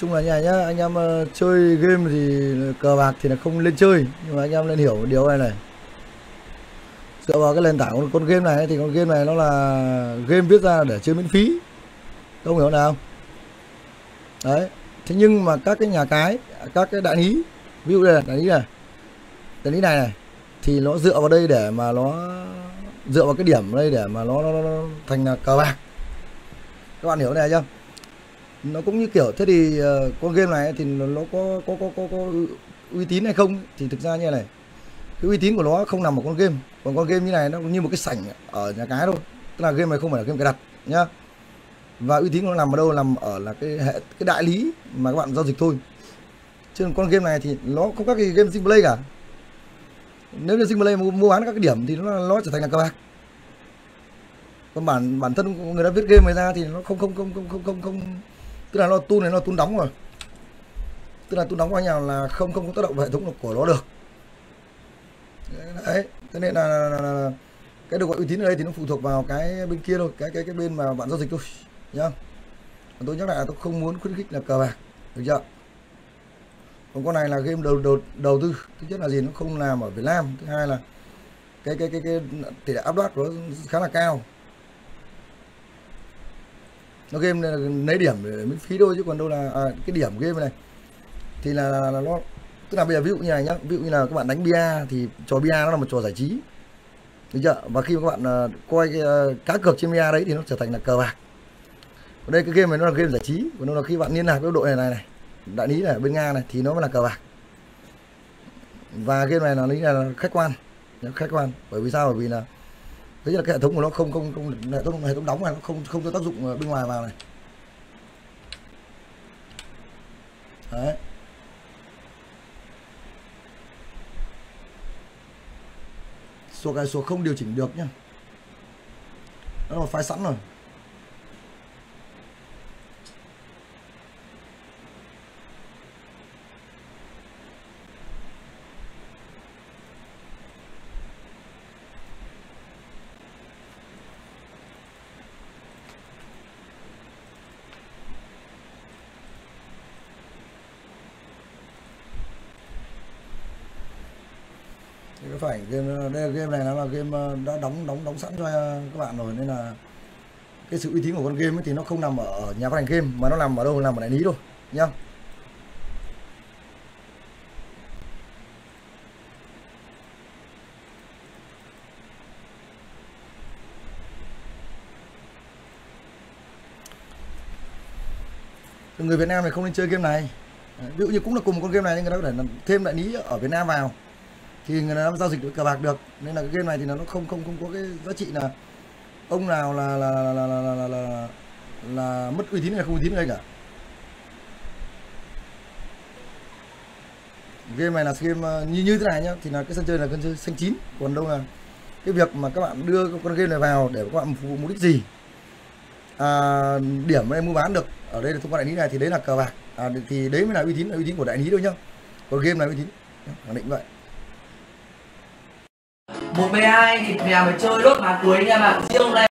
chung là như này nhá anh em ờ, chơi game thì cờ bạc thì là không lên chơi nhưng mà anh em nên hiểu điều này này. Dựa vào cái nền tảng của con game này thì con game này nó là game viết ra để chơi miễn phí. Không hiểu nào? Đấy thế nhưng mà các cái nhà cái các cái đại lý ví dụ đây là đại lý này đại lý này này thì nó dựa vào đây để mà nó dựa vào cái điểm đây để mà nó, nó, nó, nó thành là cờ bạc. Các bạn hiểu này chưa? Nó cũng như kiểu thế thì ờ, uh, con game này thì nó nó có có có có, có uy tín hay không? Thì thực ra như này cái uy tín của nó không nằm ở con game. Còn con game như này nó như một cái sảnh ở nhà cái thôi. Tức là game này không phải là game cài đặt nhá. Và uy tín của nó nằm ở đâu? Nằm ở là cái hệ cái đại lý mà các bạn giao dịch thôi. Chứ con game này thì nó không các cái game single play cả. Nếu như single play mua, mua bán các cái điểm thì nó nó trở thành là cờ bạc. Còn bản bản thân người ta viết game này ra thì nó không không không không không không, không tức là nó tu này nó tu đóng rồi. Tức là tu đóng qua nhà là không không có tác động vào hệ thống của nó được. Đấy thế nên là, là, là, là cái được gọi uy tín ở đây thì nó phụ thuộc vào cái bên kia thôi cái cái cái bên mà bạn giao dịch thôi nhá. Còn tôi nhắc lại là tôi không muốn khuyến khích là cờ bạc được chưa? Còn con này là game đầu đầu đầu tư. Thứ nhất là gì? Nó không làm ở Việt Nam. Thứ hai là cái cái cái cái tỷ lệ áp đoát của nó khá là cao nó game này lấy điểm để miễn phí thôi chứ còn đâu là à, cái điểm game này thì là, là, là nó tức là bây giờ ví dụ như này nhá ví dụ như là các bạn đánh bia thì trò bia nó là một trò giải trí. Được chưa? Và khi mà các bạn uh, coi cái, uh, cá cược trên bia đấy thì nó trở thành là cờ bạc. Ở đây cái game này nó là game giải trí. Còn nó là khi bạn liên lạc với đội này này này đại lý này bên nga này thì nó mới là cờ bạc. Và game này là lý là khách quan. Khách quan. Bởi vì sao? Bởi vì là đấy là cái hệ thống của nó không không không, hệ thống hệ thống đóng này nó không không có tác dụng ờ, bên ngoài vào này. Đấy. Số cái số không điều chỉnh được nhá. Nó là file sẵn rồi. Phải game đây là game này nó là game ờ, đã đóng đóng đóng sẵn cho ờ, các bạn rồi. Nên là cái sự uy tín của con game ấy thì nó không nằm ở nhà phát hành game, mà nó nằm ở đâu? Nằm ở đại lý thôi. Nhá. Người Việt Nam này không nên chơi game này. Ví dụ như cũng là cùng một con game này nhưng người ta có thể thêm đại lý ở Việt Nam vào thì người ta giao dịch được cờ bạc được. Nên là cái game này thì nó không không không có cái giá trị là ông nào là là là là là, là, là, là, là mất uy tín hay không uy tín đây cả. Game này là game ờ, như như thế này nhá thì là cái sân chơi là sân chơi xanh chín. Còn đâu là cái việc mà các bạn đưa con game này vào để các bạn phục vụ mục đích gì? À, điểm em mua bán được ở đây là thông qua đại lý này thì đấy là cờ bạc. À, thì đấy mới là uy tín là uy tín của đại lý thôi nhá. Còn game này uy tín. Khẳng định vậy một mươi hai thịt mèo phải chơi đốt bàn cuối nha bạn. Riêng đây